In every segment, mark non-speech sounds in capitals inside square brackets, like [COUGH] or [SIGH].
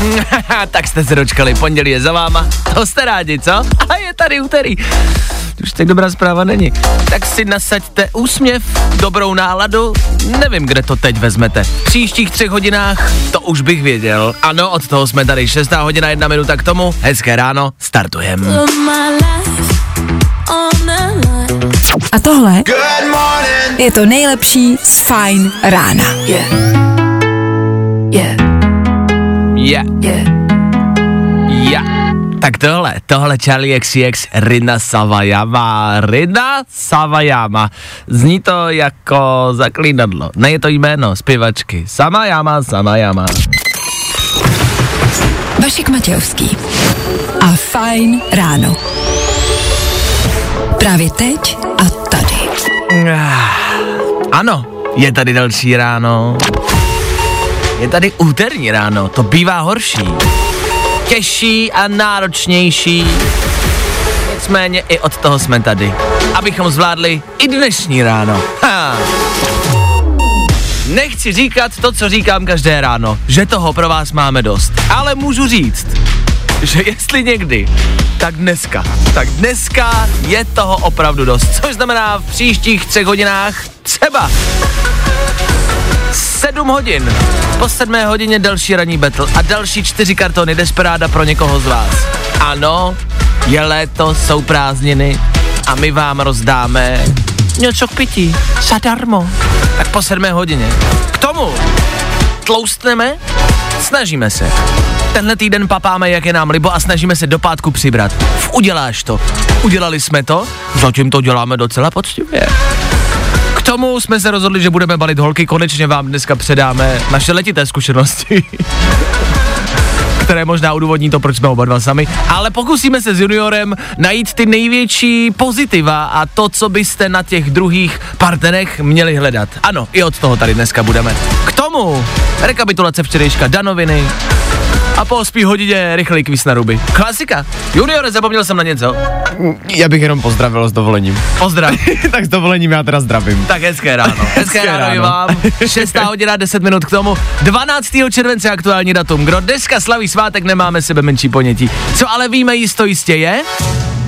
[LAUGHS] tak jste se dočkali, pondělí je za váma, to jste rádi, co? A je tady úterý. Už tak dobrá zpráva není. Tak si nasaďte úsměv, dobrou náladu, nevím, kde to teď vezmete. V příštích třech hodinách to už bych věděl. Ano, od toho jsme tady, 6 hodina, jedna minuta k tomu. Hezké ráno, startujem. Put my life on the line. A tohle je to nejlepší z Fajn rána. Yeah. Yeah. Tak tohle, tohle Charlie XCX Rina Savajama. Rina Savajama. Zní to jako zaklínadlo. Ne je to jméno zpěvačky. Samajama, Samajama. Vašek Matějovský. A Fajn ráno. Právě teď a tady. Ano, je tady další ráno. Je tady úterní ráno, to bývá horší. Těžší a náročnější. Nicméně i od toho jsme tady. Abychom zvládli i dnešní ráno. Ha. Nechci říkat to, co říkám každé ráno, že toho pro vás máme dost. Ale můžu říct, že jestli někdy, tak dneska. Tak dneska je toho opravdu dost. Což znamená v příštích třech hodinách třeba 7 hodin. Po sedmé hodině další ranní battle a další čtyři kartony Desperáda pro někoho z vás. Ano, je léto, jsou prázdniny a my vám rozdáme něco k pití, zadarmo. Tak po sedmé hodině. K tomu tloustneme, snažíme se. Tenhle týden papáme, jak je nám libo a snažíme se do pátku přibrat. Uděláš to. Udělali jsme to, zatím to děláme docela poctivě. Tomu jsme se rozhodli, že budeme balit holky, konečně vám dneska předáme naše letité zkušenosti. [LAUGHS] které možná udůvodní to, proč jsme oba dva sami, ale pokusíme se s juniorem najít ty největší pozitiva a to, co byste na těch druhých partnerech měli hledat. Ano, i od toho tady dneska budeme. K tomu rekapitulace včerejška Danoviny a po ospí hodině rychlej kvíz na ruby. Klasika. Juniore, zapomněl jsem na něco. Já bych jenom pozdravil s dovolením. Pozdrav. [LAUGHS] tak s dovolením já teda zdravím. Tak hezké ráno. [LAUGHS] Hezké, Hezké ráno, i ráno. vám. 6 [LAUGHS] hodina 10 minut k tomu. 12. července aktuální datum. Kdo dneska slaví svátek, nemáme sebe menší ponětí. Co ale víme jisto jistě je,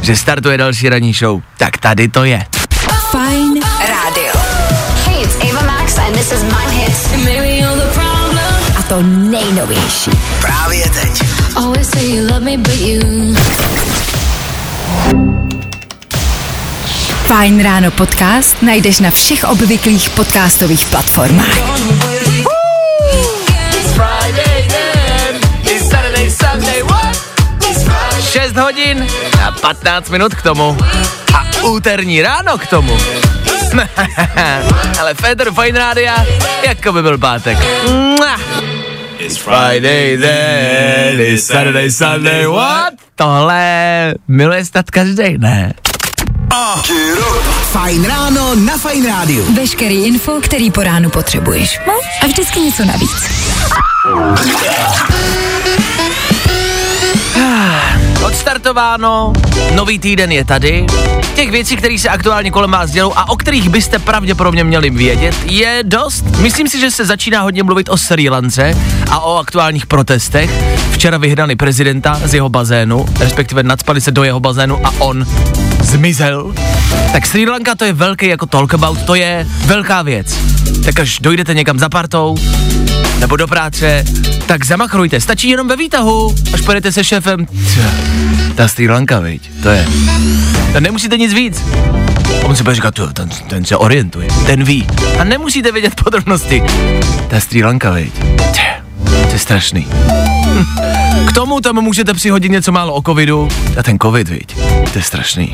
že startuje další ranní show. Tak tady to je. Fajn rádio. Hey, it's Ava Max, and this is my to nejnovější. Právě teď. Always say you love me, but you. Fajn ráno podcast najdeš na všech obvyklých podcastových platformách. 6 hodin a 15 minut k tomu. A úterní ráno k tomu. [LAUGHS] Ale Feder Fine Rádia, jako by byl pátek. Mua. It's Friday then, it's Saturday, Sunday, what? Tohle miluje snad každý, ne? Fajn ráno na Fajn rádiu. Veškerý info, který po ránu potřebuješ. No a vždycky něco navíc. Odstartováno, nový týden je tady. Těch věcí, které se aktuálně kolem vás dělou a o kterých byste pravděpodobně měli vědět, je dost. Myslím si, že se začíná hodně mluvit o Sri Lance a o aktuálních protestech. Včera vyhnali prezidenta z jeho bazénu, respektive nadspali se do jeho bazénu a on zmizel. Tak Sri Lanka to je velký jako talkabout, to je velká věc. Tak až dojdete někam za partou, nebo do práce, tak zamachrujte. Stačí jenom ve výtahu, až pojedete se šéfem. Ta Sri Lanka, viď, to je. To nemusíte nic víc. On si bude říkat, "Tu, ten, ten se orientuje, ten ví. A nemusíte vědět podrobnosti. Ta Sri Lanka, viď. To je strašný. K tomu tam můžete přihodit něco málo o covidu. A ten covid, viď, to je strašný.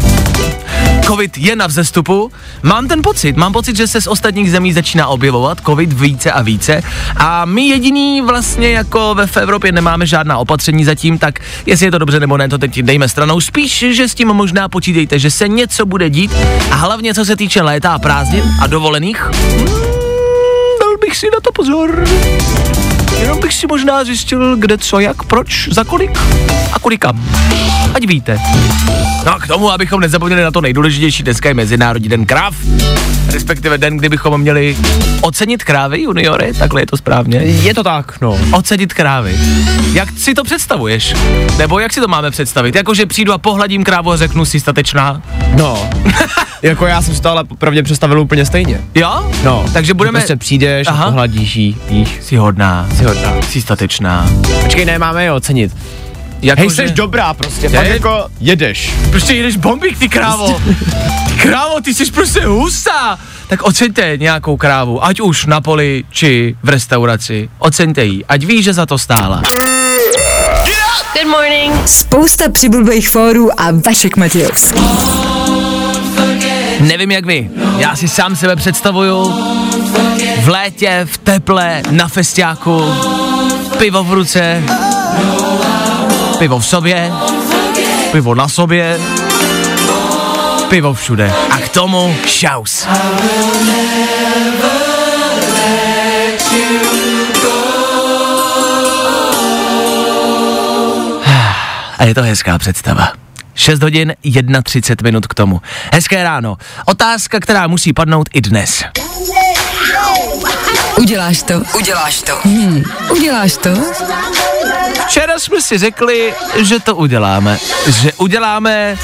Covid je na vzestupu. Mám ten pocit, mám pocit, že se z ostatních zemí začíná objevovat covid více a více. A my jediný vlastně jako ve Evropě nemáme žádná opatření zatím, tak jestli je to dobře nebo ne, to teď dejme stranou. Spíš, že s tím možná počítejte, že se něco bude dít a hlavně co se týče léta a prázdnin a dovolených. Hmm, dal bych si na to pozor. Jenom bych si možná zjistil, kde co, jak, proč, za kolik a kolikam. Ať víte. No a k tomu, abychom nezapomněli na to nejdůležitější, dneska je Mezinárodní den kráv, respektive den, kdy bychom měli ocenit krávy, juniory, takhle je to správně. Je to tak, no. Ocenit krávy. Jak si to představuješ? Nebo jak si to máme představit? Jakože přijdu a pohladím krávu a řeknu si statečná. No. [LAUGHS] jako já jsem si to ale popravdě představil úplně stejně. Jo? No. Takže budeme... Prostě přijdeš Aha. a pohladíš jí, víš. Jsi hodná, Jsi hodná. jsi statečná. Počkej, ne, máme je ocenit. Jako Hej, že- jsi dobrá prostě, Je- fakt jako jedeš. Prostě jedeš bombik, ty krávo. Ty krávo, ty jsi prostě hustá. Tak oceňte nějakou krávu, ať už na poli, či v restauraci. Oceňte ji, ať ví, že za to stála. Good morning. Spousta přibulbých fórů a Vašek Matějovský. Nevím jak vy, já si sám sebe představuju v létě, v teple, na festiáku, pivo v ruce, pivo v sobě, pivo na sobě, pivo všude. A k tomu šaus. [SIGHS] A je to hezká představa. 6 hodin 31 minut k tomu. Hezké ráno. Otázka, která musí padnout i dnes. Uděláš to? Uděláš to. Hmm. Uděláš to? Včera jsme si řekli, že to uděláme. Že uděláme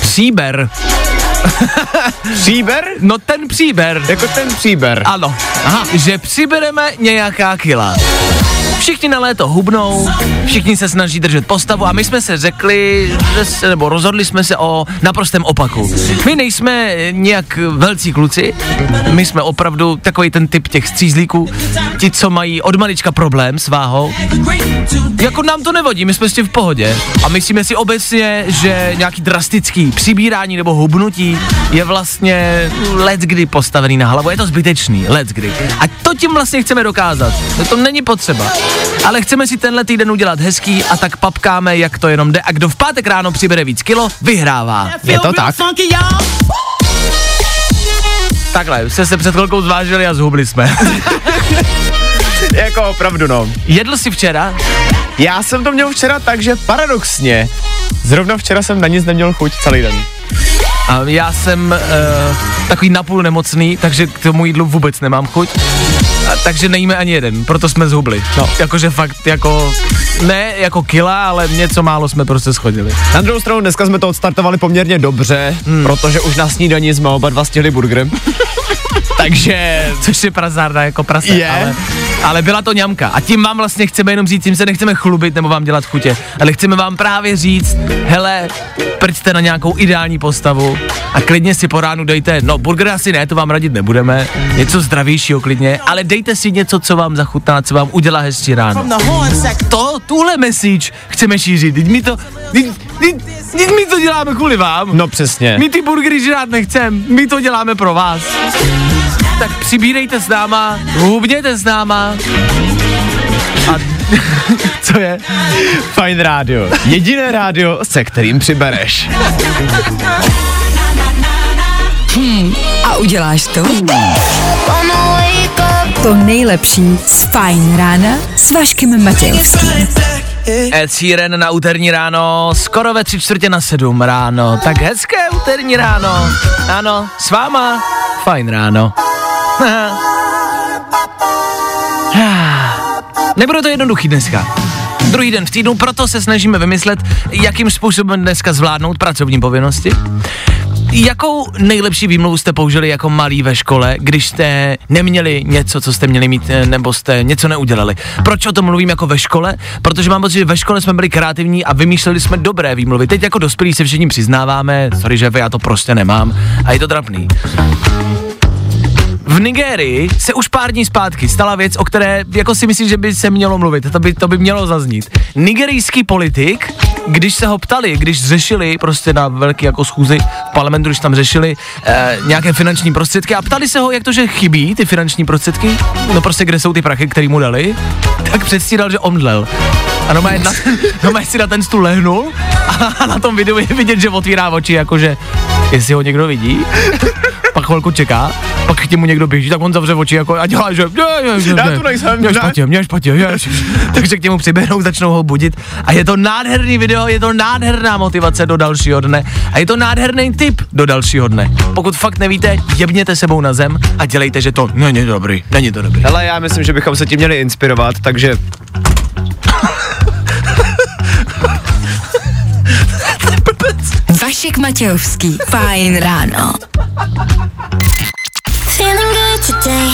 příber. [LAUGHS] Příber? No ten příber. Jako ten příber. Ano. Aha. Že přibereme nějaká kila. Všichni na léto hubnou, všichni se snaží držet postavu a my jsme se řekli, že se, nebo rozhodli jsme se o naprostém opaku. My nejsme nějak velcí kluci, my jsme opravdu takový ten typ těch střízlíků, ti, co mají od malička problém s váhou. Jako nám to nevadí, my jsme s tím v pohodě. A myslíme si obecně, že nějaký drastický přibírání nebo hubnutí je vlastně let kdy postavený na hlavu. Je to zbytečný, let kdy. A to tím vlastně chceme dokázat. To není potřeba. Ale chceme si tenhle týden udělat hezký a tak papkáme, jak to jenom jde. A kdo v pátek ráno přibere víc kilo, vyhrává. Je to tak? Takhle, se se před chvilkou zvážili a zhubli jsme. [LAUGHS] Jako opravdu, no. Jedl jsi včera? Já jsem to měl včera tak, že paradoxně, zrovna včera jsem na nic neměl chuť celý den. A já jsem uh, takový napůl nemocný, takže k tomu jídlu vůbec nemám chuť. A, takže nejíme ani jeden, proto jsme zhubli. No. Jakože fakt, jako, ne jako kila, ale něco málo jsme prostě schodili. Na druhou stranu dneska jsme to odstartovali poměrně dobře, hmm. protože už na snídani jsme oba dva stihli burger. Takže Což je prazárna jako prase, Je. ale, ale byla to ňamka. A tím vám vlastně chceme jenom říct, tím se nechceme chlubit nebo vám dělat chutě, ale chceme vám právě říct, hele, prďte na nějakou ideální postavu a klidně si po ránu dejte, no burger asi ne, to vám radit nebudeme, něco zdravějšího klidně, ale dejte si něco, co vám zachutná, co vám udělá hezčí ráno. To, tuhle message chceme šířit, teď my to, teď, teď, teď my to děláme kvůli vám. no přesně. My ty burgery žrát nechcem, my to děláme pro vás. Tak přibírejte s náma, hubněte s náma. A [LAUGHS] co je? Fajn rádio. Jediné rádio, se kterým přibereš. A uděláš to? To nejlepší z Fajn rána s Vaškem Matějovským. Ed Sheeran na úterní ráno, skoro ve tři čtvrtě na sedm ráno. Tak hezké úterní ráno. Ano, s váma, fajn ráno. [SIGHS] Nebude to jednoduchý dneska. Druhý den v týdnu, proto se snažíme vymyslet, jakým způsobem dneska zvládnout pracovní povinnosti. Jakou nejlepší výmluvu jste použili jako malý ve škole, když jste neměli něco, co jste měli mít, eh, nebo jste něco neudělali? Proč o tom mluvím jako ve škole? Protože mám pocit, že ve škole jsme byli kreativní a vymýšleli jsme dobré výmluvy. Teď jako dospělí se všichni přiznáváme, sorry, že já to prostě nemám a je to trapný. V Nigérii se už pár dní zpátky stala věc, o které jako si myslím, že by se mělo mluvit, to by, to by mělo zaznít. Nigerijský politik, když se ho ptali, když řešili prostě na velký jako schůzi v parlamentu, když tam řešili eh, nějaké finanční prostředky a ptali se ho, jak to, že chybí ty finanční prostředky, no prostě kde jsou ty prachy, které mu dali, tak předstíral, že omdlel. A no na, [LAUGHS] no si na ten stůl lehnul a na tom videu je vidět, že otvírá oči, jakože jestli ho někdo vidí, chvilku čeká, pak k němu někdo běží, tak on zavře oči jako a dělá, že ne, ne, ne, Já tu nejsem, mě ne. špatně, mě špatně, mě [LAUGHS] Takže k němu přiběhnou, začnou ho budit a je to nádherný video, je to nádherná motivace do dalšího dne a je to nádherný tip do dalšího dne. Pokud fakt nevíte, jebněte sebou na zem a dělejte, že to není dobrý, není to dobrý. Hele, já myslím, že bychom se tím měli inspirovat, takže Vašek Matějovský. Fajn ráno. Feeling good today.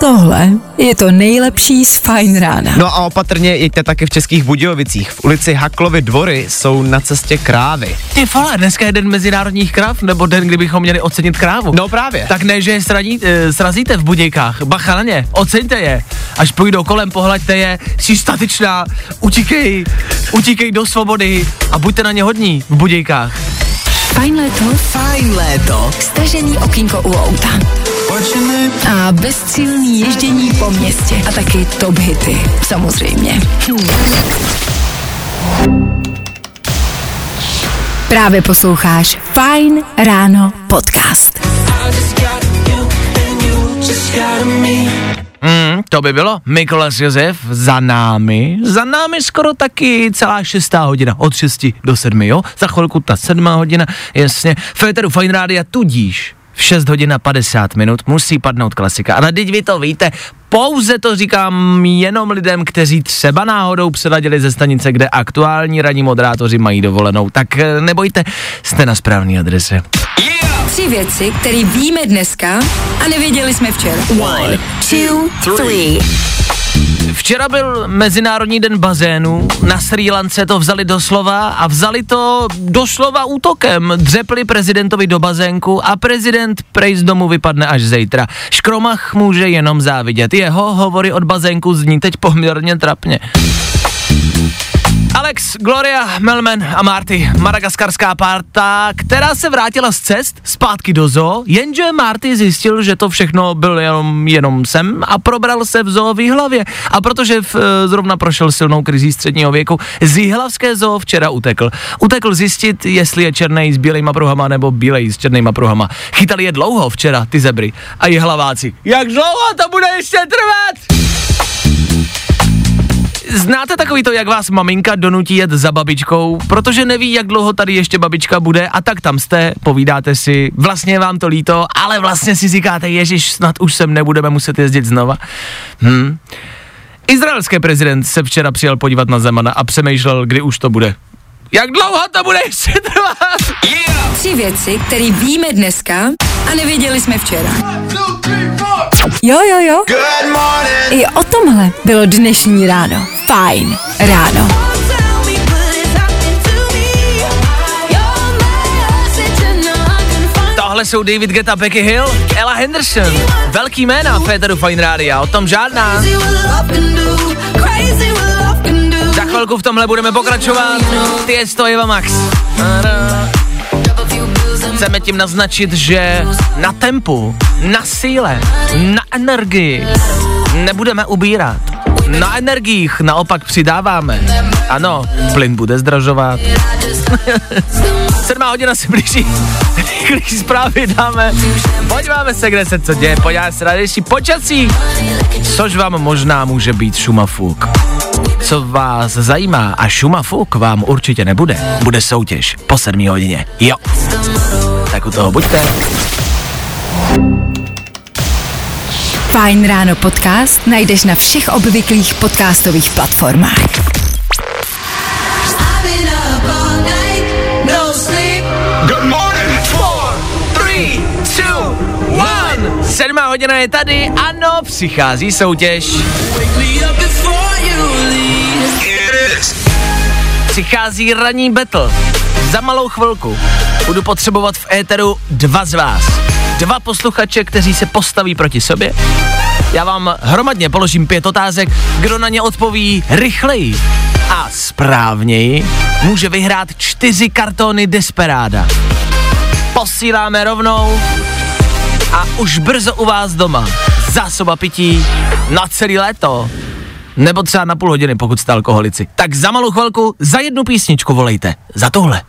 Tohle je to nejlepší z Fajn rána. No a opatrně jeďte taky v Českých Budějovicích. V ulici Haklovy dvory jsou na cestě krávy. Ty vole, dneska je den mezinárodních kráv, nebo den, kdybychom měli ocenit krávu. No právě. Tak ne, že je sraní, e, srazíte v Budějkách, bacha na ně, oceňte je. Až půjdou kolem, pohlaďte je, jsi statečná, utíkej, utíkej do svobody a buďte na ně hodní v Budějkách. Fajn léto. Fajn léto. Stažený okýnko u auta. A bezcílný ježdění po městě. A taky top hity, samozřejmě. Právě posloucháš Fajn ráno podcast. Hmm, to by bylo. Mikolas Josef za námi. Za námi skoro taky celá šestá hodina. Od 6 do 7, jo? Za chvilku ta sedmá hodina, jasně. Féteru Fine Rádia tudíž v 6 hodin a 50 minut musí padnout klasika. Ale teď vy to víte, pouze to říkám jenom lidem, kteří třeba náhodou přeladili ze stanice, kde aktuální ranní moderátoři mají dovolenou. Tak eh, nebojte, jste na správné adrese. Tři věci, které víme dneska a nevěděli jsme včera. One, two, three. Včera byl Mezinárodní den bazénu, na Sri Lance to vzali doslova a vzali to doslova útokem. Dřepli prezidentovi do bazénku a prezident prej z domu vypadne až zítra. Škromach může jenom závidět. Jeho hovory od bazénku zní teď poměrně trapně. Alex, Gloria, Melman a Marty, madagaskarská parta, která se vrátila z cest zpátky do zoo, jenže Marty zjistil, že to všechno byl jenom, jenom sem a probral se v zoo v Jihlavě. A protože v, eh, zrovna prošel silnou krizí středního věku, z Jihlavské zoo včera utekl. Utekl zjistit, jestli je černý s bílejma pruhama nebo bílej s černýma pruhama. Chytali je dlouho včera, ty zebry. A jihlaváci. Jak dlouho to bude ještě trvat? Znáte takový to, jak vás maminka donutí jet za babičkou, protože neví, jak dlouho tady ještě babička bude a tak tam jste, povídáte si, vlastně vám to líto, ale vlastně si říkáte, ježiš, snad už sem nebudeme muset jezdit znova. Hm. Izraelský prezident se včera přijel podívat na Zemana a přemýšlel, kdy už to bude. Jak dlouho to bude ještě trvat? Tři věci, které víme dneska a nevěděli jsme včera. Jo, jo, jo. I o tomhle bylo dnešní ráno. Fajn ráno. Tohle jsou David Guetta, Becky Hill, Ella Henderson, velký jména Féteru Fine Rádia, o tom žádná. Za chvilku v tomhle budeme pokračovat. Ty je to Eva Max. Chceme tím naznačit, že na tempu, na síle, na energii nebudeme ubírat. Na energiích naopak přidáváme. Ano, plyn bude zdražovat. [LAUGHS] Sedmá hodina se blíží. Rychlý zprávy dáme. Podíváme se, kde se co děje. Podíváme se na počasí. Což vám možná může být šumafuk. Co vás zajímá a šumafuk vám určitě nebude, bude soutěž po sedmí hodině. Jo. Tak u toho buďte. Fajn ráno podcast najdeš na všech obvyklých podcastových platformách. Three, two, one. Sedmá hodina je tady, ano, přichází soutěž. Přichází ranní battle. za malou chvilku budu potřebovat v éteru dva z vás. Dva posluchače, kteří se postaví proti sobě. Já vám hromadně položím pět otázek, kdo na ně odpoví rychleji a správněji, může vyhrát čtyři kartony Desperáda. Posíláme rovnou a už brzo u vás doma. Zásoba pití na celý léto. Nebo třeba na půl hodiny, pokud jste alkoholici. Tak za malou chvilku, za jednu písničku volejte. Za tohle.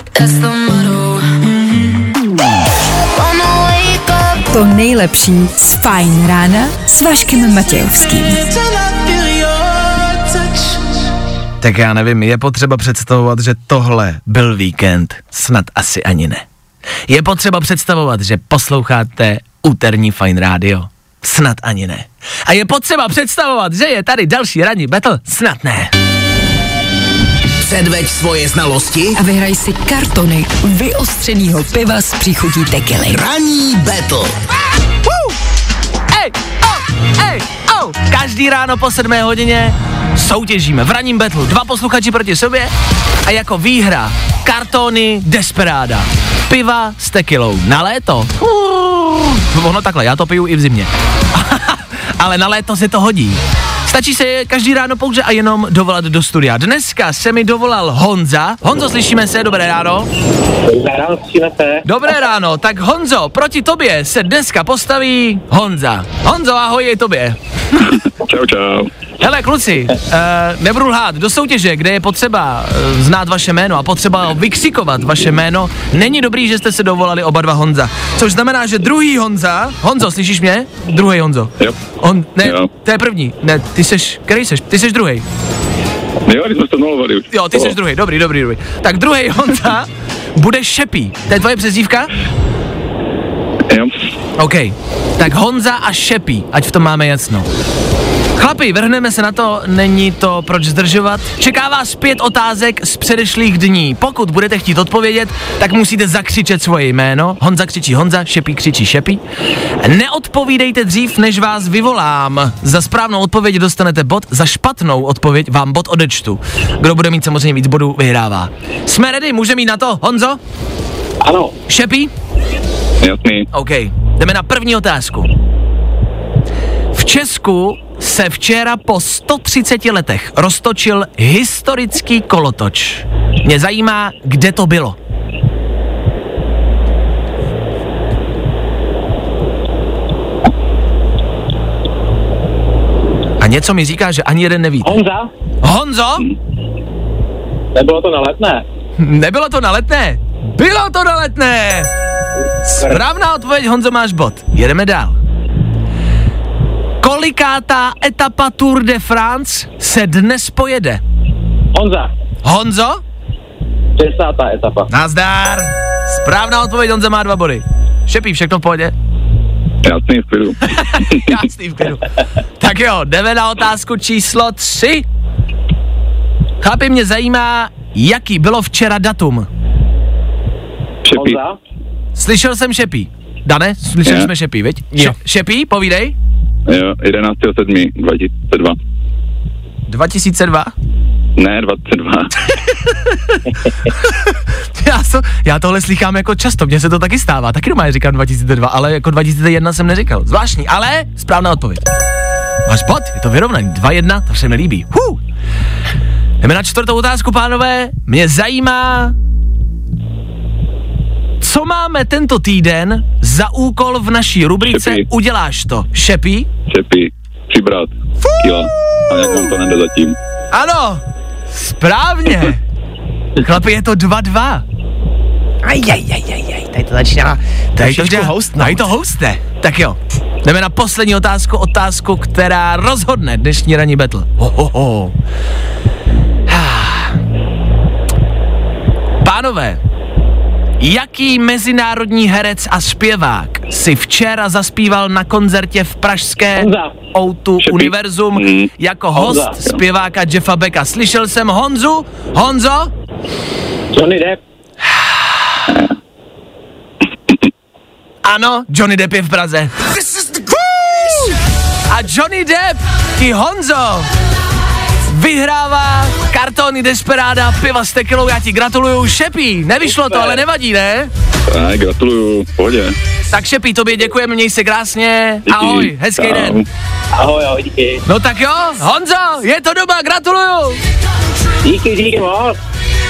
To nejlepší z Fajn rána s Vaškem Matějovským. Tak já nevím, je potřeba představovat, že tohle byl víkend. Snad asi ani ne. Je potřeba představovat, že posloucháte úterní Fine Radio. Snad ani ne. A je potřeba představovat, že je tady další ranní battle. Snad ne. Předveď svoje znalosti. A vyhraj si kartony vyostřenýho piva s příchutí tekily. Ranní battle. Ej, oh, ej, oh. Každý ráno po 7 hodině soutěžíme v ranním battle. Dva posluchači proti sobě a jako výhra kartony Desperáda. Piva s tekilou na léto. Uh, ono takhle, já to piju i v zimě. [LAUGHS] Ale na léto se to hodí. Stačí se každý ráno pouze a jenom dovolat do studia. Dneska se mi dovolal Honza. Honzo, slyšíme se, dobré ráno. Ráno střílete. Dobré ráno, tak Honzo, proti tobě se dneska postaví Honza. Honzo, ahoj je tobě. Čau, čau. Hele, kluci, uh, nebudu lhát, do soutěže, kde je potřeba uh, znát vaše jméno a potřeba vykřikovat vaše jméno, není dobrý, že jste se dovolali oba dva Honza. Což znamená, že druhý Honza, Honzo, slyšíš mě? Druhý Honzo. Jo. On, ne, Jo. to je první. Ne, ty seš, který seš? Ty seš druhý. Jo, když jsme to nulovali už. Jo, ty seš druhý, dobrý, dobrý, dobrý. Tak druhý Honza bude Šepí. To je tvoje přezdívka? Jo. OK. Tak Honza a Šepí, ať v tom máme jasno. Chlapi, vrhneme se na to, není to proč zdržovat. Čeká vás pět otázek z předešlých dní. Pokud budete chtít odpovědět, tak musíte zakřičet svoje jméno. Honza křičí Honza, Šepí křičí Šepí. Neodpovídejte dřív, než vás vyvolám. Za správnou odpověď dostanete bod, za špatnou odpověď vám bod odečtu. Kdo bude mít samozřejmě víc bodů, vyhrává. Jsme ready, můžeme jít na to, Honzo? Ano. Šepí? Jasný. OK, jdeme na první otázku. V Česku se včera po 130 letech roztočil historický kolotoč. Mě zajímá, kde to bylo. A něco mi říká, že ani jeden neví. Honza? Honzo? Nebylo to na letné. Nebylo to na letné? Bylo to na letné! Správná odpověď, Honzo, máš bod. Jedeme dál. Kolikátá etapa Tour de France se dnes pojede? Honza. Honzo? Desátá etapa. Nazdár! Správná odpověď, Honza má dva body. Šepí, všechno v pohodě? Jasný, v klidu. [LAUGHS] Jasný v klidu. Tak jo, jdeme na otázku číslo tři. Chlapi, mě zajímá, jaký bylo včera datum. Šepí. Honza? Slyšel jsem Šepí. Dane, slyšeli jsme Šepí, viď? Jo. Še- Šepí, povídej. Jo, 11.7. 2002. 2002? Ne, 22. [LAUGHS] Já, to, já tohle slychám jako často, mně se to taky stává. Taky doma říkám 2002, ale jako 2001 jsem neříkal. Zvláštní, ale správná odpověď. Máš bod, je to vyrovnaný. 2-1, to se mi líbí. Huh. Jdeme na čtvrtou otázku, pánové. Mě zajímá, co máme tento týden za úkol v naší rubrice Šepí. Uděláš to. Šepí? Šepí. Přibrat. Kila. A jak vám to nejde zatím. Ano, správně. Chlapi, je to 2-2. Aj, aj, aj, aj, aj, tady to začíná. Tady to, dělá- tady to hostne. Tak jo, jdeme na poslední otázku, otázku, která rozhodne dnešní ranní battle. Ho, ho, ho. Pánové, jaký mezinárodní herec a zpěvák si včera zaspíval na koncertě v pražské Honza. O2 Šepí. Univerzum Mhm. jako host Honza. zpěváka Jeffa Becka. Slyšel jsem Honzu? Honzo? Johnny Depp? Ano, Johnny Depp je v Praze. A Johnny Depp i Honzo vyhrává kartony Desperada, piva s tekilou, já ti gratuluju, Šepí, nevyšlo to, ale nevadí, ne? Ne, gratuluju, v pohodě. Tak Šepí, tobě děkujeme, měj se krásně, Díky. ahoj, hezký den. Ahoj, ahoj, díky. No tak jo, Honzo, je to doba, gratuluju. Díky, díky moc.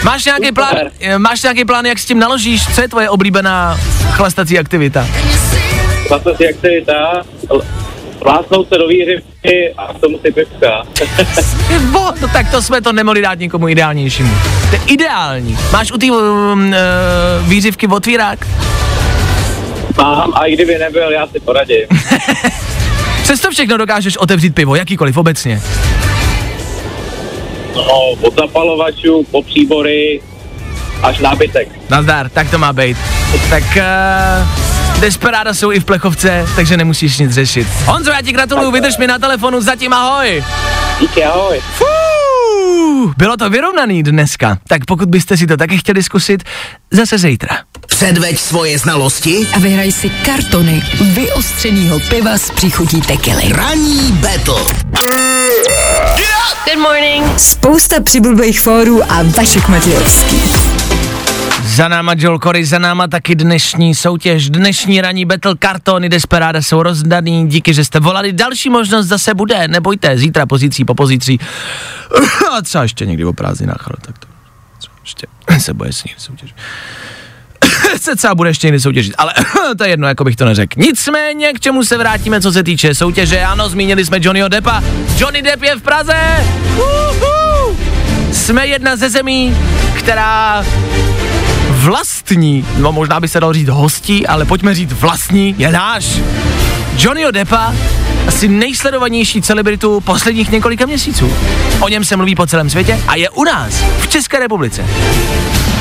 Máš nějaký plán, Super. máš nějaký plán, jak s tím naložíš, co je tvoje oblíbená chlastací aktivita? Si aktivita, plásnout se do výřivky a k tomu si pivka. [LAUGHS] Bo, no tak to jsme to nemohli dát nikomu ideálnějšímu. To je ideální. Máš u té um, uh, výřivky otvírák? Mám a i kdyby nebyl, já si poradím. [LAUGHS] Přesto všechno dokážeš otevřít pivo, jakýkoliv obecně. No, od zapalovačů, po příbory, až nábytek. Nazdar, tak to má být. Tak uh, Desperáda jsou i v plechovce, takže nemusíš nic řešit. Honzo, já ti gratuluju, vydrž mi na telefonu, zatím ahoj. Díky, ahoj. Fuh, bylo to vyrovnaný dneska, tak pokud byste si to taky chtěli zkusit, zase zítra. Předveď svoje znalosti. A vyhraj si kartony vyostřenýho piva s příchutí tekily. Ranní battle. Good morning. Spousta přibulbých fórů a Vašek Matějovský. Za náma Joel Corey, za náma taky dnešní soutěž, dnešní ranní battle kartony Desperáda jsou rozdaný, díky, že jste volali. Další možnost zase bude, nebojte, zítra, pozítří, po pozítří. [COUGHS] A třeba ještě někdy o prázdninách, ale tak to ještě se boje s ním soutěž. [COUGHS] se třeba bude ještě někdy soutěžit, ale [COUGHS] to je jedno, jako bych to neřekl. Nicméně, k čemu se vrátíme, co se týče soutěže, ano, zmínili jsme Johnnyho Deppa. Johnny Depp je v Praze! Uhu! Jsme jedna ze zemí, která vlastní, no možná by se dalo říct hostí, ale pojďme říct vlastní, je náš. Johnnyho Deppa, asi nejsledovanější celebritu posledních několika měsíců. O něm se mluví po celém světě a je u nás, v České republice.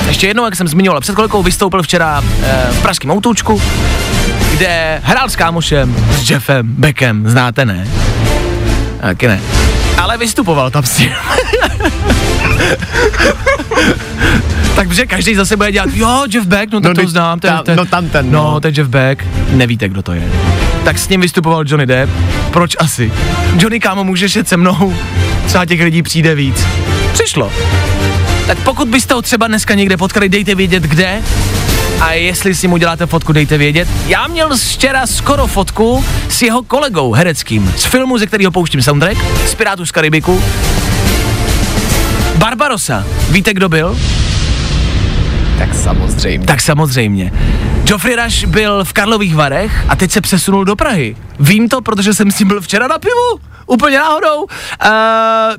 Ještě jednou, jak jsem zmiňoval, před kolikou vystoupil včera e, v pražském autůčku, kde hrál s kámošem, s Jeffem Beckem, znáte, ne? Taky ne. Ale vystupoval tam s [LAUGHS] ním. Takže každý zase bude dělat, jo, Jeff Beck, no, tak No, to teď znám, tam- to je, no, tam ten, no, no. je Jeff Beck, nevíte, kdo to je. Tak s ním vystupoval Johnny Depp, proč asi? Johnny, kámo, můžeš jet se mnou, třeba těch lidí přijde víc. Přišlo. Tak pokud byste ho třeba dneska někde potkali, dejte vědět kde a jestli si mu děláte fotku, dejte vědět. Já měl včera skoro fotku s jeho kolegou hereckým z filmu, ze kterého pouštím soundtrack, z Pirátů z Karibiku. Barbarosa. Víte, kdo byl? Tak samozřejmě. Tak samozřejmě. Geoffrey Rush byl v Karlových Varech a teď se přesunul do Prahy. Vím to, protože jsem s ním byl včera na pivu. Úplně náhodou. Uh,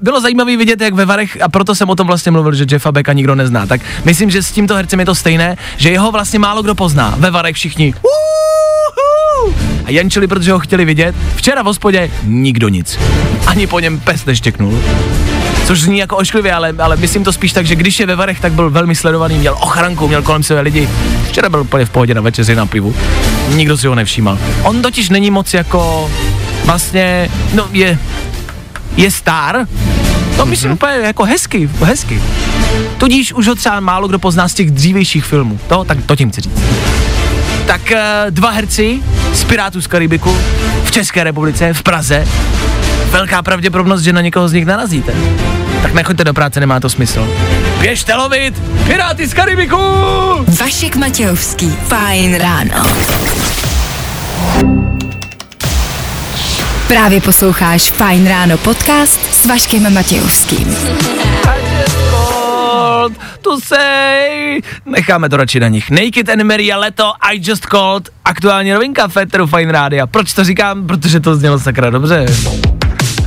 bylo zajímavé vidět, jak ve Varech, a proto jsem o tom vlastně mluvil, že Jeffa Becka nikdo nezná. Tak myslím, že s tímto hercem je to stejné, že jeho vlastně málo kdo pozná. Ve Varech všichni. Uhu! A jančili, protože ho chtěli vidět. Včera v hospodě nikdo nic. Ani po něm pes neštěknul. Což zní jako ošklivě, ale, ale myslím to spíš tak, že když je ve Varech, tak byl velmi sledovaný, měl ochranku, měl kolem sebe lidi. Včera byl úplně v pohodě na večeři na pivu. Nikdo si ho nevšímal. On totiž není moc jako vlastně, no je, je star, to myslím úplně jako hezky, hezky. Tudíž už ho třeba málo kdo pozná z těch dřívějších filmů. To, tak to tím chci říct. Tak eh, dva herci z Pirátů z Karibiku v České republice, v Praze. Velká pravděpodobnost, že na někoho z nich narazíte. Tak nechoďte do práce, nemá to smysl. Běžte lovit Piráty z Karibiku! Vašek Matějovský. Fajn ráno. Právě posloucháš Fajn ráno podcast s Vaškem Matějovským. called to say. Necháme to radši na nich. Naked and Mary a leto, I just called. Aktuální novinka Fetteru Fine Rádia. Proč to říkám? Protože to znělo sakra dobře.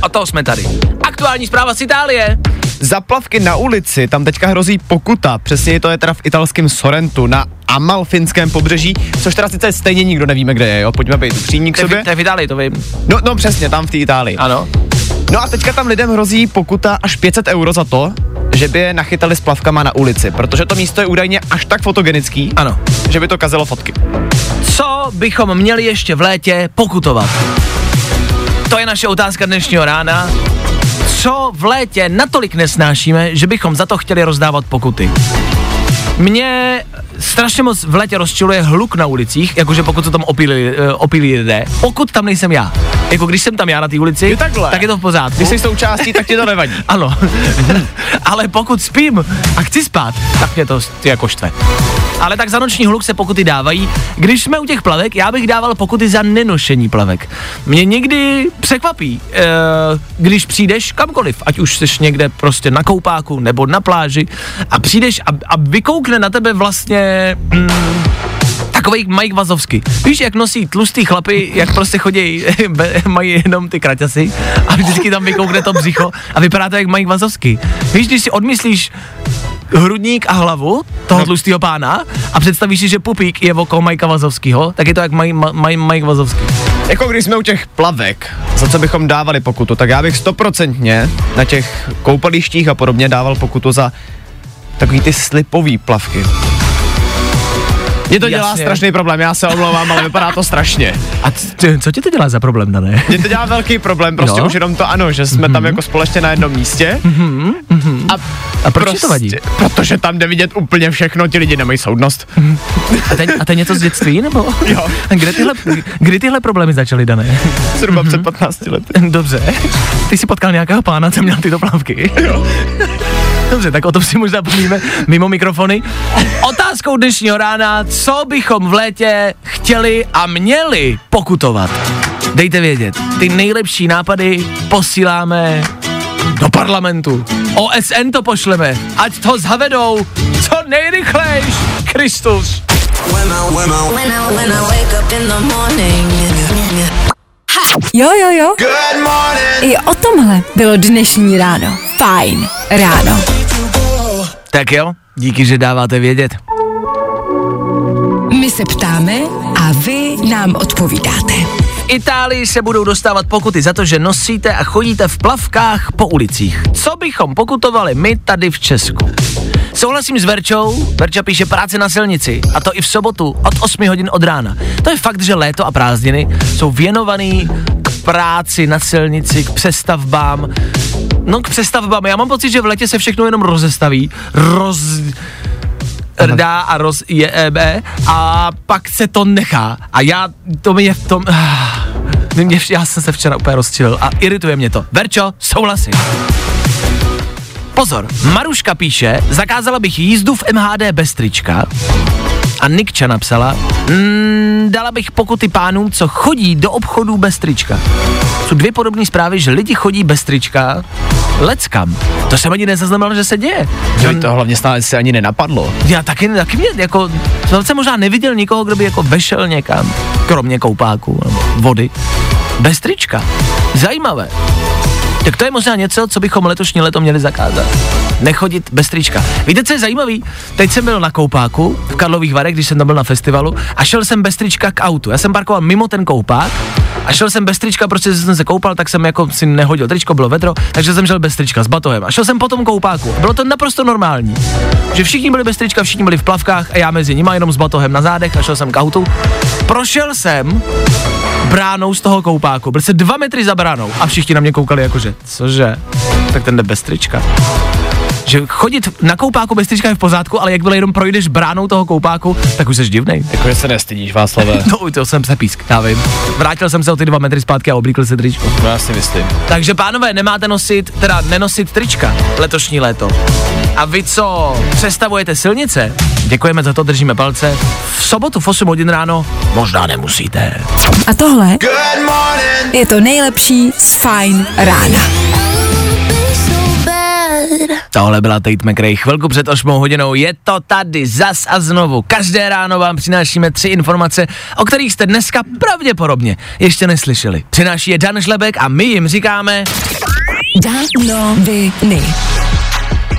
A toho jsme tady. Aktuální zpráva z Itálie. Zaplavky na ulici, tam teďka hrozí pokuta, přesně to je teda v italském Sorrentu na Amalfinském pobřeží, což teda sice stejně nikdo nevíme, kde je, jo, pojďme být upřímní k To sobě. to je v Itálii, to vím. No, no přesně, tam v té Itálii. Ano. No a teďka tam lidem hrozí pokuta až 500 euro za to, že by je nachytali s plavkama na ulici, protože to místo je údajně až tak fotogenický, Ano. že by to kazilo fotky. Co bychom měli ještě v létě pokutovat? To je naše otázka dnešního rána. Co v létě natolik nesnášíme, že bychom za to chtěli rozdávat pokuty? Mě strašně moc v létě rozčiluje hluk na ulicích, jakože pokud se tam opíli, eh, opílí lidé, pokud tam nejsem já. Jako když jsem tam já na té ulici, Je takhle. tak je to v pořádku. Když jsi součástí, tak ti to nevadí. [LAUGHS] Ano, [LAUGHS] ale pokud spím a chci spát, tak mě to jako štve. Ale tak za noční hluk se pokuty dávají. Když jsme u těch plavek, já bych dával pokuty za nenošení plavek. Mě někdy překvapí, e, když přijdeš kamkoliv, ať už jsi někde prostě na koupáku nebo na pláži a přijdeš a, a vykoukne na tebe vlastně... Mm, Takový Mike Vazovský. Víš, jak nosí tlustý chlapy, jak prostě chodí, [LAUGHS] mají jenom ty kraťasy a vždycky tam vykoukne to břicho a vypadá to jak Mike Vazovský. Víš, když si odmyslíš hrudník a hlavu toho No. tlustého pána a představíš si, že pupík je okolo Majka Vazovského, tak je to jak Mike, Mike, Mike Vazovský. Jako když jsme u těch plavek, za co bychom dávali pokutu, tak já bych stoprocentně na těch koupalištích a podobně dával pokutu za takový ty slipový plavky. Mě to dělá Jasně. strašný problém, já se omlouvám, ale vypadá to strašně. A c- co ti to dělá za problém, Dané? Mě to dělá velký problém, prostě Jo? už jenom to ano, že jsme mm-hmm. tam jako společně na jednom místě. Mm-hmm. A, A proč ti to vadí? Protože tam jde vidět úplně všechno, ti lidi nemají soudnost. A to, je- a to je něco z dětství, nebo? Jo. A Kde tyhle, kdy tyhle problémy začaly, Dané? Zhruba před 15 lety. Dobře. Ty jsi potkal nějakého pána, co měl tyto plavky? Jo. Dobře, tak o tom si možná povíme mimo mikrofony. Otázkou dnešního rána, co bychom v létě chtěli a měli pokutovat. Dejte vědět, ty nejlepší nápady posíláme do parlamentu. OSN to pošleme, ať to zavedou co nejrychlejš. Kristus. When I, when I wake up in the morning. Jo, jo, jo. I o tomhle bylo dnešní ráno. Fajn ráno. Tak jo, díky, že dáváte vědět. My se ptáme a vy nám odpovídáte. Itálii se budou dostávat pokuty za to, že nosíte a chodíte v plavkách po ulicích. Co bychom pokutovali my tady v Česku? Souhlasím s Verčou, Verča píše práce na silnici a to i v sobotu od 8 hodin od rána. To je fakt, že léto a prázdniny jsou věnovaný k práci na silnici, k přestavbám. No k přestavbám, já mám pocit, že v létě se všechno jenom rozestaví, roz rdá a roz JEB a pak se to nechá. A já, to mi je v tom... [SIGHS] Mě, já jsem se včera úplně rozčilil a irituje mě to. Verčo, souhlasím. Pozor, Maruška píše, zakázala bych jízdu v MHD bez trička. A Nikča napsala, mm, dala bych pokuty pánům, co chodí do obchodů bez trička. Jsou dvě podobné zprávy, že lidi chodí bez trička leckam. To jsem ani nezaznamenal, že se děje. Jo, to hlavně stále se ani nenapadlo. Já taky, taky mě, jako, jsem možná neviděl nikoho, kdo by jako vešel někam, kromě koupáku nebo vody, bez trička. Zajímavé. Tak to je možná něco, co bychom letošní leto měli zakázat. Nechodit bez trička. Víte, co je zajímavý? Teď jsem byl na koupáku v Karlových Varech, když jsem tam byl na festivalu a šel jsem bez trička k autu. Já jsem parkoval mimo ten koupák a šel jsem bez trička, protože jsem se koupal, tak jsem jako si nehodil tričko, bylo vedro, takže jsem šel bez trička s batohem a šel jsem po tom koupáku. Bylo to naprosto normální, že všichni byli bez trička, všichni byli v plavkách a já mezi nimi jenom s batohem na zádech a šel jsem k autu. Prošel jsem bránou z toho koupáku, byl se dva metry za bránou a všichni na mě koukali jakože, cože, tak ten jde bez trička. Že chodit na koupáku bez trička je v pořádku, ale jakmile jenom projdeš bránou toho koupáku, tak už jsi divnej. Jako, se nestydíš, Václave. [LAUGHS] No, to jsem se písk, já vím. Vrátil jsem se o ty dva metry zpátky a oblíkl si tričko. No, já si myslím. Takže pánové, nemáte nosit, teda nenosit trička letošní léto. A vy, co přestavujete silnice, děkujeme za to, držíme palce. V sobotu v 8 hodin ráno možná nemusíte. A tohle je to nejlepší z Fajn rána. Tohle byla Tate McRae. Chvilku před 8 hodinou je to tady zas a znovu. Každé ráno vám přinášíme tři informace, o kterých jste dneska pravděpodobně ještě neslyšeli. Přináší je Dan Žlebek a my jim říkáme... Danoviny.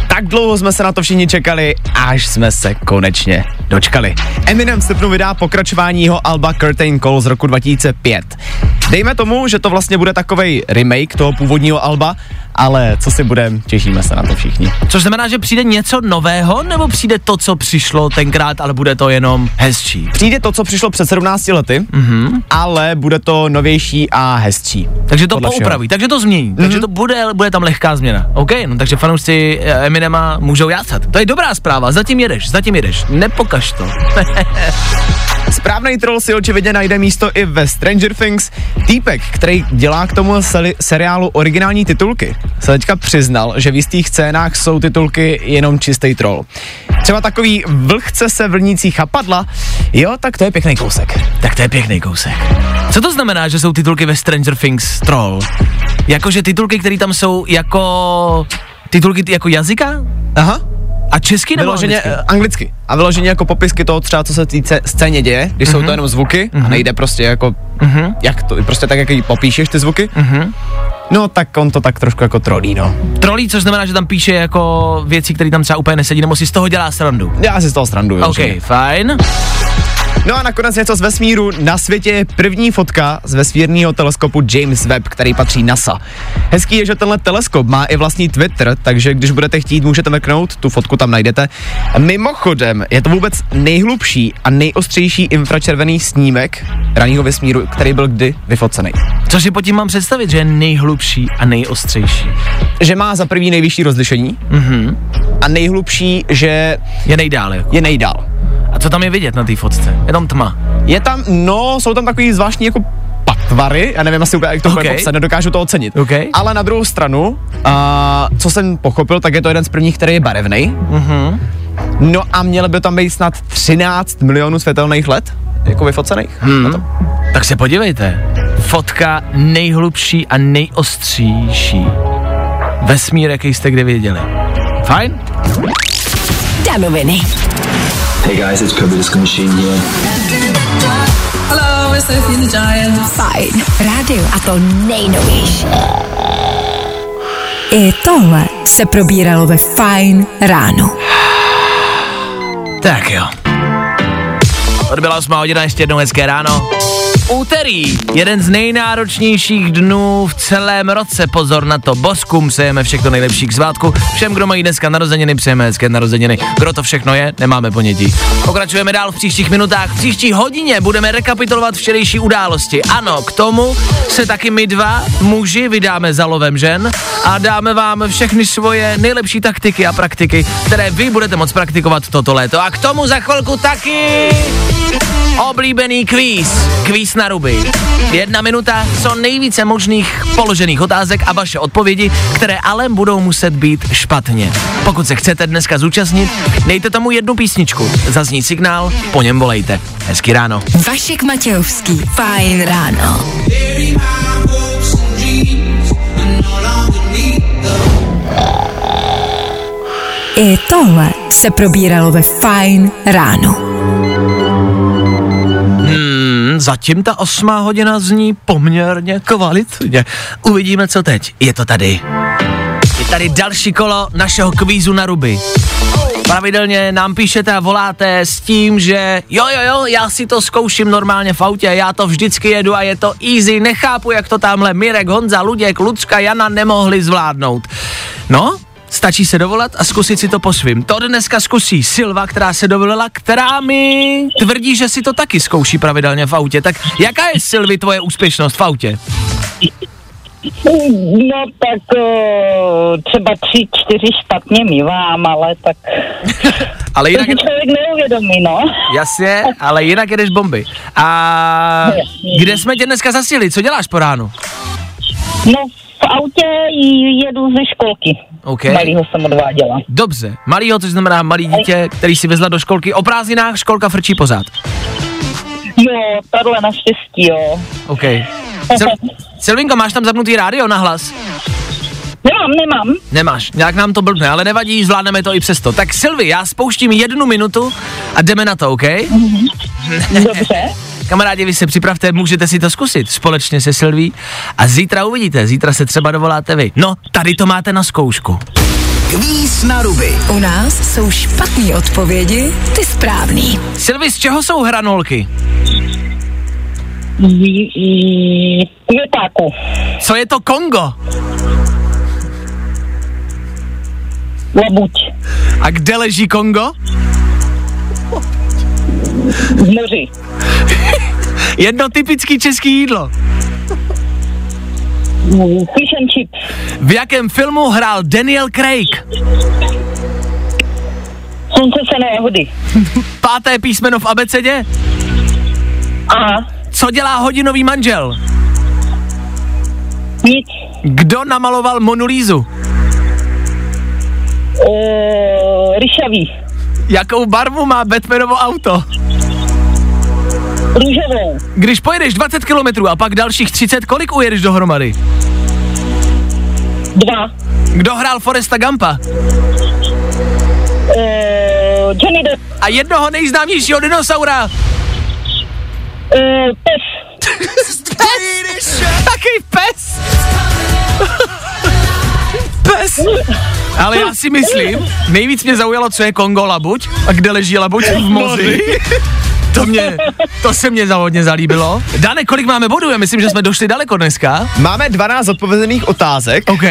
Tak dlouho jsme se na to všichni čekali, až jsme se konečně dočkali. Eminem v srpnu vydá pokračování jeho alba Curtain Call z roku 2005. Dejme tomu, že to vlastně bude takovej remake toho původního alba, ale co si budem, těšíme se na to všichni. Což znamená, že přijde něco nového, nebo přijde to, co přišlo tenkrát, ale bude to jenom hezčí? Přijde to, co přišlo před 17 lety, mm-hmm. ale bude to novější a hezčí. Takže to poupraví, takže to změní, mm-hmm. takže to bude, bude tam lehká změna. OK, no takže fanoušci eh, Eminema můžou jásat. To je dobrá zpráva, zatím jedeš, zatím jedeš, nepokaž to. [LAUGHS] Správný troll si očividně najde místo i ve Stranger Things. Týpek, který dělá k tomu seri- seriálu originální titulky, se teďka přiznal, že v jistých scénách jsou titulky jenom čistý troll. Třeba takový vlhce se vlnící chapadla, jo, tak to je pěkný kousek. tak to je pěkný kousek. Co to znamená, že jsou titulky ve Stranger Things troll? Jakože titulky, které tam jsou jako... Titulky jako jazyka? Aha, česky nebo vyloženě anglicky? anglicky. anglicky. A vyloženě jako popisky toho třeba, co se týče scéně děje, když mm-hmm. jsou to jenom zvuky mm-hmm. a nejde prostě jako, mm-hmm. jak to, prostě tak, jak popíšeš ty zvuky, mm-hmm. no tak on to tak trošku jako trolí, no. Trolí, což znamená, že tam píše jako věci, které tam třeba úplně nesedí, nebo si z toho dělá srandu. Já si z toho sranduju. OK, že? fajn. No a nakonec něco z vesmíru. Na světě je první fotka z vesmírného teleskopu James Webb, který patří NASA. Hezký je, že tenhle teleskop má i vlastní Twitter, takže když budete chtít, můžete mrknout, tu fotku tam najdete. Mimochodem, je to vůbec nejhlubší a nejostřejší infračervený snímek raného vesmíru, který byl kdy vyfocený. Co si pod tím mám představit, že je nejhlubší a nejostřejší? Že má za první nejvyšší rozlišení Mhm. a nejhlubší, že Je nejdál jako. je nejdál. A co tam je vidět na té fotce? Je tam tma. Je tam, no, jsou tam takový zvláštní jako patvary, já nevím asi úplně, jak to Okay. popsat, nedokážu to ocenit. Okay. Ale na druhou stranu, a, co jsem pochopil, tak je to jeden z prvních, který je barevný. Mhm. No a mělo by tam být snad 13 milionů světelných let, jako vyfocených. Hmm. Tak se podívejte. Fotka nejhlubší a nejostřejší. Vesmír, jaký jste kdy viděli. Fajn? Danoviny. Hey guys, it's Purple Disco Machine here. Hello, it's Sophie the Giant. Fajn rádio a to nejnovější. I tohle se probíralo ve Fajn ráno. Tak jo. Odbyla 8 hodina, ještě jednou hezké ráno. Úterý, jeden z nejnáročnějších dnů v celém roce, pozor na to, boskum, přejeme všechno nejlepší k svátku, všem, kdo mají dneska narozeniny, přejeme hezké narozeniny, kdo to všechno je, nemáme ponětí. Pokračujeme dál v příštích minutách, v příští hodině budeme rekapitulovat včerejší události. Ano, k tomu se taky my dva muži vydáme za lovem žen a dáme vám všechny svoje nejlepší taktiky a praktiky, které vy budete moct praktikovat toto léto. A k tomu za chvilku taky oblíbený kvíz. Kvíz na ruby. Jedna minuta, co nejvíce možných položených otázek a vaše odpovědi, které ale budou muset být špatně. Pokud se chcete dneska zúčastnit, dejte tomu jednu písničku. Zazní signál, po něm volejte. Hezky ráno. Vašek Matějovský. Fajn ráno. I tohle se probíralo ve Fajn ráno. Zatím ta osmá hodina zní poměrně kvalitně. Uvidíme, co teď. Je to tady. Je tady další kolo našeho kvízu na ruby. Pravidelně nám píšete a voláte s tím, že jo, jo, jo, já si to zkouším normálně v autě, já to vždycky jedu a je to easy, nechápu, jak to tamhle Mirek, Honza, Luděk, Lucka, Jana nemohli zvládnout. No, stačí se dovolat a zkusit si to po svým. To dneska zkusí Silva, která se dovolila, která mi tvrdí, že si to taky zkouší pravidelně v autě. Tak jaká je Silvi tvoje úspěšnost v autě? No tak o, třeba tři, čtyři špatně mívám, ale tak [LAUGHS] Ale to jinak, si člověk neuvědomí, no. jasně, ale jinak jedeš bomby. A kde jsme tě dneska zasili? Co děláš po ránu? No v autě jedu ze školky. OK. Malýho jsem odváděla. Dobře, malýho, což znamená malý dítě, který si vezla do školky. O prázdninách školka frčí pořád. Jo, tohle naštěstí, jo. OK. Sil- Silvinko, [LAUGHS] máš tam zapnutý rádio na hlas? Nemám, nemám. Nemáš, nějak nám to blbne, ale nevadí, zvládneme to i přesto. Tak Silvi, já spouštím jednu minutu a jdeme na to, OK? [LAUGHS] Dobře. Kamarádi, vy se připravte, můžete si to zkusit společně se Silví a zítra uvidíte, zítra se třeba dovoláte vy. No, tady to máte na zkoušku. Kvíz na ruby. U nás jsou špatné odpovědi, ty správný. Silvi, z čeho jsou hranolky? J- j- Květáku. Co je to Kongo? Labuť. A kde leží Kongo? V moři. [LAUGHS] Jedno typický český jídlo. Fish and chips. V jakém filmu hrál Daniel Craig? Slunce se nehody. [LAUGHS] Páté písmeno v abecedě? Aha. Co dělá hodinový manžel? Nic. Kdo namaloval Monu Lízu? Uh, ryšavý. Jakou barvu má Batmanovo auto? Růžovou. Když pojedeš 20 km a pak dalších 30, kolik ujedeš dohromady? Dva. Kdo hrál Foresta Gampa? Uh, Johnny Depp. A jednoho nejznámějšího dinosaura? Uh, pes. [LAUGHS] Pes! Taky pes! [LAUGHS] pes! Ale já si myslím, nejvíc mě zaujalo, co je Kongo labuť a kde leží labuť v moři. To mě, to se mě závodně zalíbilo. Dane, kolik máme bodů? Já myslím, že jsme došli daleko dneska. Máme 12 odpovězených otázek. OK.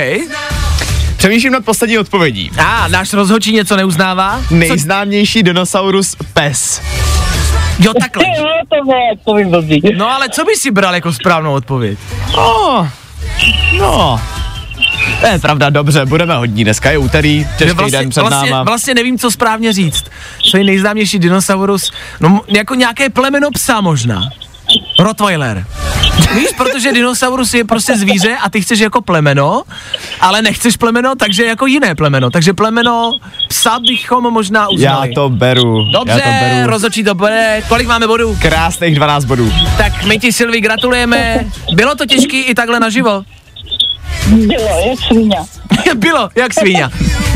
Přemýšlím nad poslední odpovědí. A náš rozhodčí něco neuznává? Nejznámější dinosaurus pes. Jo, takhle. Jo, [LAUGHS] to bylo, to by blbý. No ale co by si bral jako správnou odpověď? No, no. To je pravda, dobře, budeme hodní. Dneska je úterý, těžký vlastně, den před vlastně, náma. vlastně nevím, co správně říct. Co je nejznámější dinosaurus? No jako nějaké plemeno psa možná. Rottweiler. Víš, protože dinosaurus je prostě zvíře a ty chceš jako plemeno, ale nechceš plemeno, takže jako jiné plemeno. Takže plemeno psa bychom možná Já uznali. to beru. Dobře, já to beru. rozhodčí to bude. Kolik máme bodů? Krásných 12 bodů. Tak my ti, Silvi, gratulujeme. Bylo to těžký i takhle naživo? Bylo, jak svíňa. [LAUGHS] Bylo, jak svíňa.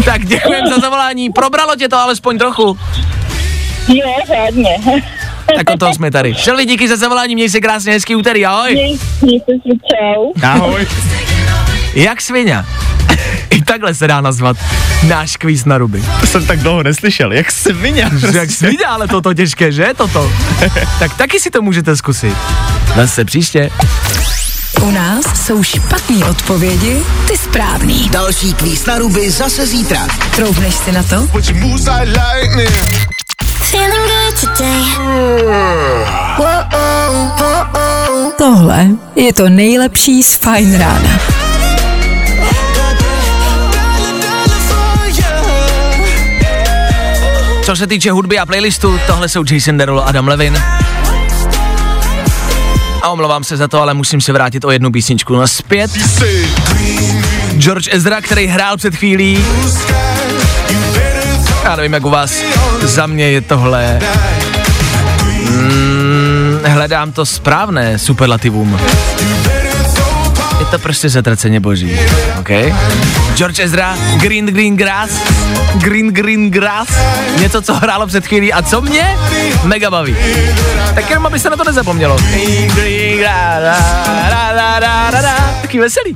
Tak děkujem za zavolání. Probralo tě to alespoň trochu. Jo, řádně. [LAUGHS] Tak o toho jsme tady. Šelvi, díky za zavolání, měj se krásně, hezký úterý, ahoj. Měj- Mějte se, čau. Ahoj. Jak svině? [LAUGHS] I takhle se dá nazvat náš kvíz na ruby. To jsem tak dlouho neslyšel. Jak svině. Jak svině, ale toto těžké, že? Toto. tak taky si to můžete zkusit. Zase příště. U nás jsou špatné odpovědi, ty správný. Další kvíz na ruby zase zítra. Troufneš si na to? Feeling good today. Tohle je to nejlepší z Fine Rána. Co se týče hudby a playlistu, tohle jsou Jason Derulo a Adam Levin. A omlouvám se za to, ale musím se vrátit o jednu písničku na zpět. George Ezra, který hrál před chvílí. Já nevím, jak u vás. Za mě je tohle... Mm, hledám to správné superlativum. To prostě zatraceně boží, OK? George Ezra, Green Green Grass, Green Green Grass, něco, co hrálo před chvílí a co mě mega baví. Tak jenom, aby se na to nezapomnělo. Green Green veselý.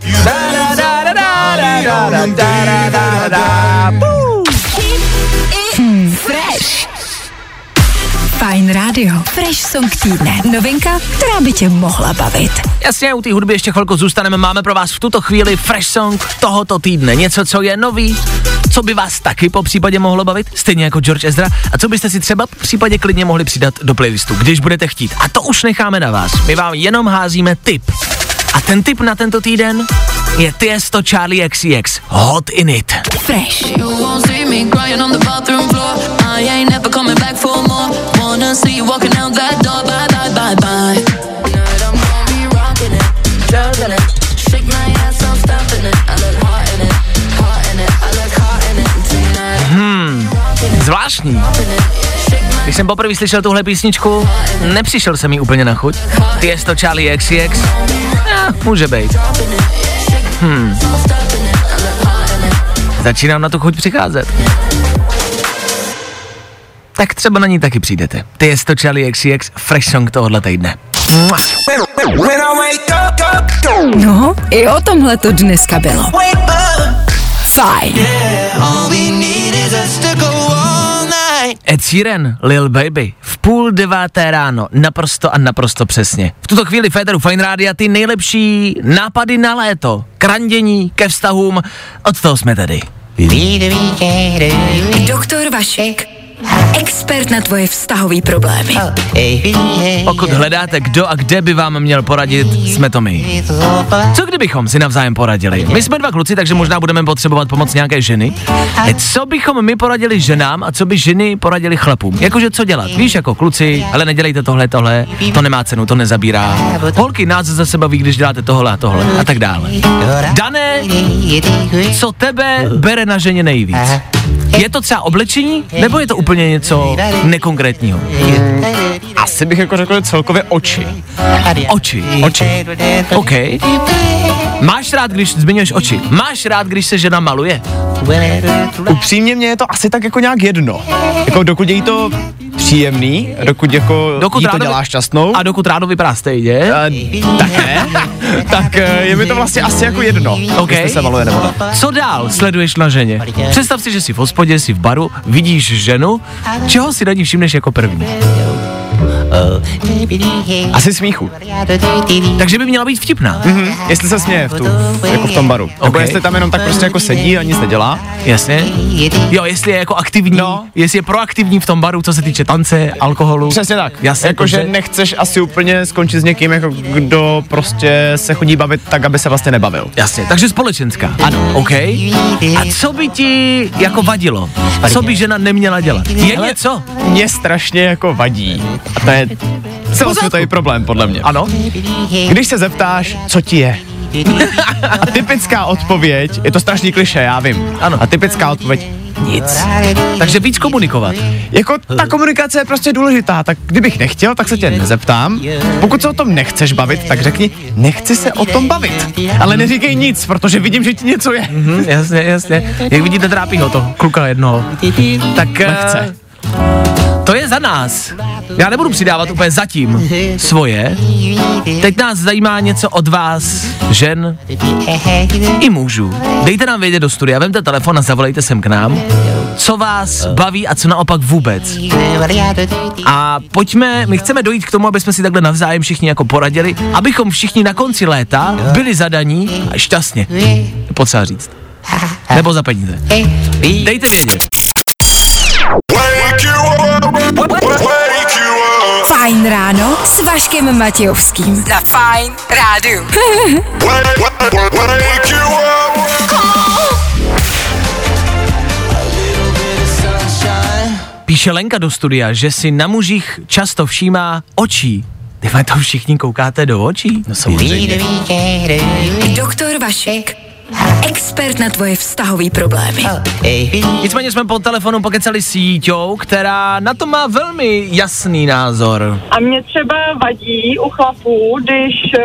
Fine Radio. Fresh Song týdne. Novinka, která by tě mohla bavit. Jasně, u té hudby ještě chvilku zůstaneme. Máme pro vás v tuto chvíli fresh song tohoto týdne. Něco, co je nový, co by vás taky po případě mohlo bavit, stejně jako George Ezra, a co byste si třeba v případě klidně mohli přidat do playlistu, když budete chtít. A to už necháme na vás. My vám jenom házíme tip. A ten tip na tento týden je Tiesto Charlie XCX Hot in It. Fresh. You won't see me crying on the bathroom floor. I ain't never coming back for more. Wanna see you walking out that door. Bye, bye, bye, bye. Tonight I'm gonna be rocking it, juggling it. Shake my ass, I'm stopping it. I look hot in it, hot in it. I look hot in it tonight. Hmm, zvláštní. Když jsem poprvé slyšel tuhle písničku, nepřišel jsem jí úplně na chuť. Tiesto Charlie XCX, eh, může být. Hmm. Začínám na tu chuť přicházet. Tak třeba na ní taky přijdete. Tiesto Charlie XCX, fresh song tohohle týdne. No, i o tomhle to dneska bylo. Fajn. Ed Sheeran, Lil Baby, v půl deváté ráno, naprosto a naprosto přesně. V tuto chvíli Féteru Fine Rádia ty nejlepší nápady na léto, k randění, ke vztahům, od toho jsme tady. Doktor Vašek. Expert na tvoje vztahové problémy. Pokud hledáte, kdo a kde by vám měl poradit, jsme to my. Co kdybychom si navzájem poradili? My jsme dva kluci, takže možná budeme potřebovat pomoc nějaké ženy. E, Co bychom my poradili ženám a co by ženy poradili chlapům? Jakože co dělat? Víš, jako kluci, ale nedělejte tohle, tohle, to nemá cenu, to nezabírá. Holky nás zase baví, když děláte tohle a tohle a tak dále. Dané, co tebe bere na ženě nejvíc? Je to třeba oblečení, nebo je to úplně něco nekonkrétního? Asi bych jako řekl, celkově oči. Oči. Oči. OK. Máš rád, když zmiňuješ oči. Máš rád, když se žena maluje? Upřímně mě je to asi tak jako nějak jedno. Jako dokud je jí to příjemný, dokud jako dokud jí to dělá šťastnou, A dokud rádo vypadá stejně. uh, také, tak eh, je mi to vlastně asi jako jedno, OK. jestli se maluje nebo ne. Co dál sleduješ na ženě? Představ si, že jsi v hospodě, jsi v baru, vidíš ženu, čeho si na ní všimneš jako první? Asi smíchu. Takže by měla být vtipná. Mhm. Jestli se směje v tu, jako v tom baru. Nebo OK. jestli tam jenom tak prostě jako sedí a nic nedělá. Jasně? Jo, jestli je jako aktivní, No. jestli je proaktivní v tom baru, co se týče tance, alkoholu. Přesně tak. Jasně, Jakože dobře. nechceš asi úplně skončit s někým, jako kdo prostě se chodí bavit tak, aby se vlastně nebavil. Jasně, takže společenská. Ano. OK. A co by ti jako vadilo? Co by žena neměla dělat? Je Hele, něco? Mě strašně jako vadí. A to je celosvětový problém, podle mě. Ano? Když se zeptáš, co ti je. A typická odpověď, je to strašný kliše, já vím. Ano. A typická odpověď, nic. Takže víc komunikovat. Jako ta komunikace je prostě důležitá, tak kdybych nechtěl, tak se tě nezeptám. Pokud se o tom nechceš bavit, tak řekni, nechci se o tom bavit. Ale neříkej nic, protože vidím, že ti něco je. Hm, jasně, jasně. Jak vidíte, trápí ho to, kluka jednoho. Tak Lehce. To je za nás. Já nebudu přidávat úplně zatím svoje. Teď nás zajímá něco od vás, žen i mužů. Dejte nám vědět do studia, vemte telefon a zavolejte sem k nám. Co vás baví a co naopak vůbec. A pojďme, my chceme dojít k tomu, aby jsme si takhle navzájem všichni jako poradili, abychom všichni na konci léta byli zadaní a šťastně. Potřeba říct. Nebo za peníze. Dejte vědět. Fajn ráno s Vaškem Matějovským. Na Fajn rádu. [LAUGHS] Píše Lenka do studia, že si na mužích často všímá očí. Ty to všichni koukáte do očí? No samozřejmě. Doktor Vašek. Expert na tvoje vztahové problémy. Nicméně jsme po telefonu pokecali s Jíťou, která na to má velmi jasný názor. A mě třeba vadí u chlapů, když uh,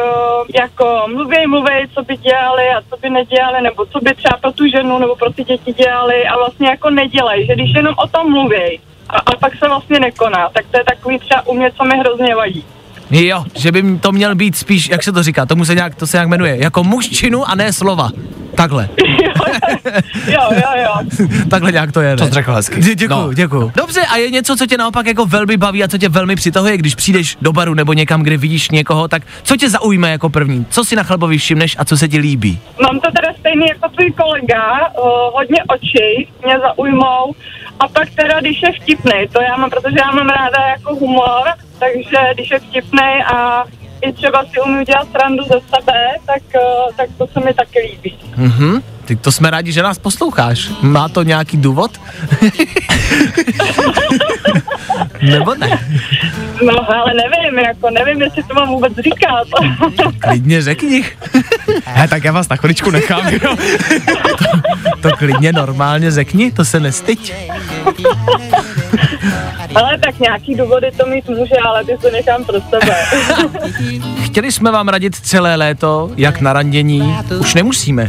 jako mluví, mluví, co by dělali a co by nedělali, nebo co by třeba pro tu ženu nebo pro ty děti dělali a vlastně jako nedělají, že když jenom o tom mluví a, a pak se vlastně nekoná, tak to je takový třeba u mě, co mi hrozně vadí. Jo, že by to měl být spíš, jak se to říká, tomu se nějak, to se nějak jmenuje, jako muž činu a ne slova. Takhle. [LAUGHS] Jo, jo, jo. [LAUGHS] Takhle nějak to je. To ne? jsi řekl hezky. Dě- Děkuju, No. děkuju. Dobře, a je něco, co tě naopak jako velmi baví a co tě velmi přitahuje, když přijdeš do baru nebo někam, kde vidíš někoho, tak co tě zaujme jako první? Co si na chlebovi všimneš a co se ti líbí? Mám to teda stejný jako tvůj kolega, uh, hodně očí mě zaujmou a pak teda, když je vtipný, to já mám, protože já mám ráda jako humor, takže když je vtipný a i třeba si umí udělat srandu ze sebe, tak, uh, tak to se mi taky líbí. Mhm, ty to jsme rádi, že nás posloucháš. Má to nějaký důvod? [LAUGHS] [LAUGHS] Nebo ne? No ale nevím, jako nevím, jestli to mám vůbec říkat. [LAUGHS] Klidně řekni. [LAUGHS] He, tak já vás na chviličku nechám, jo. To klidně normálně řekni, to se nestyď. [LAUGHS] ale tak nějaký důvody to mít může, ale ty to nechám pro sebe. Chtěli jsme vám radit celé léto, jak na randění. Už nemusíme.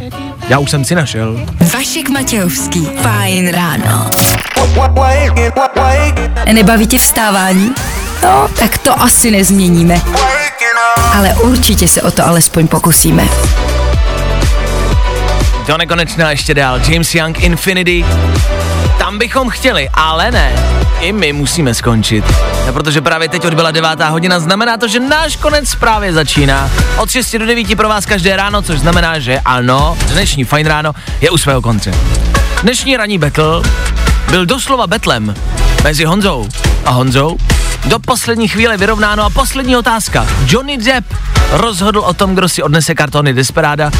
Já už jsem si našel. Vašek Matějovský. Fajn ráno. Nebaví tě vstávání? No, tak to asi nezměníme. Ale určitě se o to alespoň pokusíme. Do nekonečná ještě dál. James Young Infinity. Tam bychom chtěli, ale ne. I my musíme skončit. No, protože právě teď odbyla devátá hodina, znamená to, že náš konec právě začíná. Od 6 do 9 pro vás každé ráno, což znamená, že ano, dnešní fajn ráno je u svého konce. Dnešní ranní battle byl doslova betlem mezi Honzou a Honzou. Do poslední chvíle vyrovnáno a poslední otázka. Johnny Depp rozhodl o tom, kdo si odnese kartony Desperada.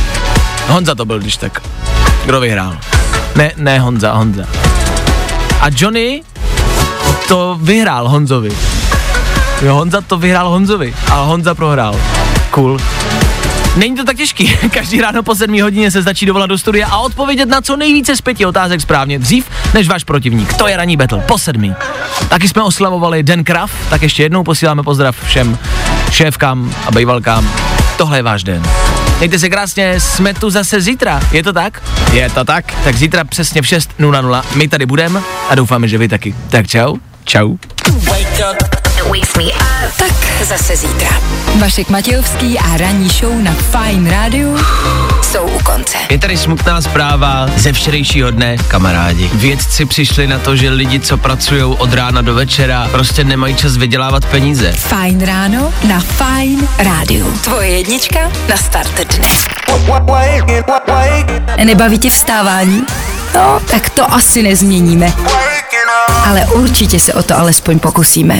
Honza to byl, když tak. Kdo vyhrál? Ne, ne Honza, Honza. A Johnny to vyhrál Honzovi. Jo, Honza to vyhrál Honzovi a Honza prohrál. Cool. Není to tak těžký. [LAUGHS] Každý ráno po 7 hodině se začí dovolat do studia a odpovědět na co nejvíce z pěti otázek správně dřív než váš protivník. To je ranní battle po sedmi. Taky jsme oslavovali Den krav, tak ještě jednou posíláme pozdrav všem šéfkám a bejvalkám. Tohle je váš den. Mějte se krásně, jsme tu zase zítra, je to tak? Je to tak. Tak zítra přesně v 6.00 my tady budeme a doufáme, že vy taky. Tak čau. Čau. Wakes me up. Tak zase zítra. Vašek Matějovský a ranní show na Fine Radio jsou u konce. Je tady smutná zpráva ze včerejšího dne, kamarádi. Vědci přišli na to, že lidi, co pracují od rána do večera, prostě nemají čas vydělávat peníze. Fajn ráno na Fine Radio. Tvoje jednička na start dne. Nebaví tě vstávání? No, tak to asi nezměníme. Ale určitě se o to alespoň pokusíme.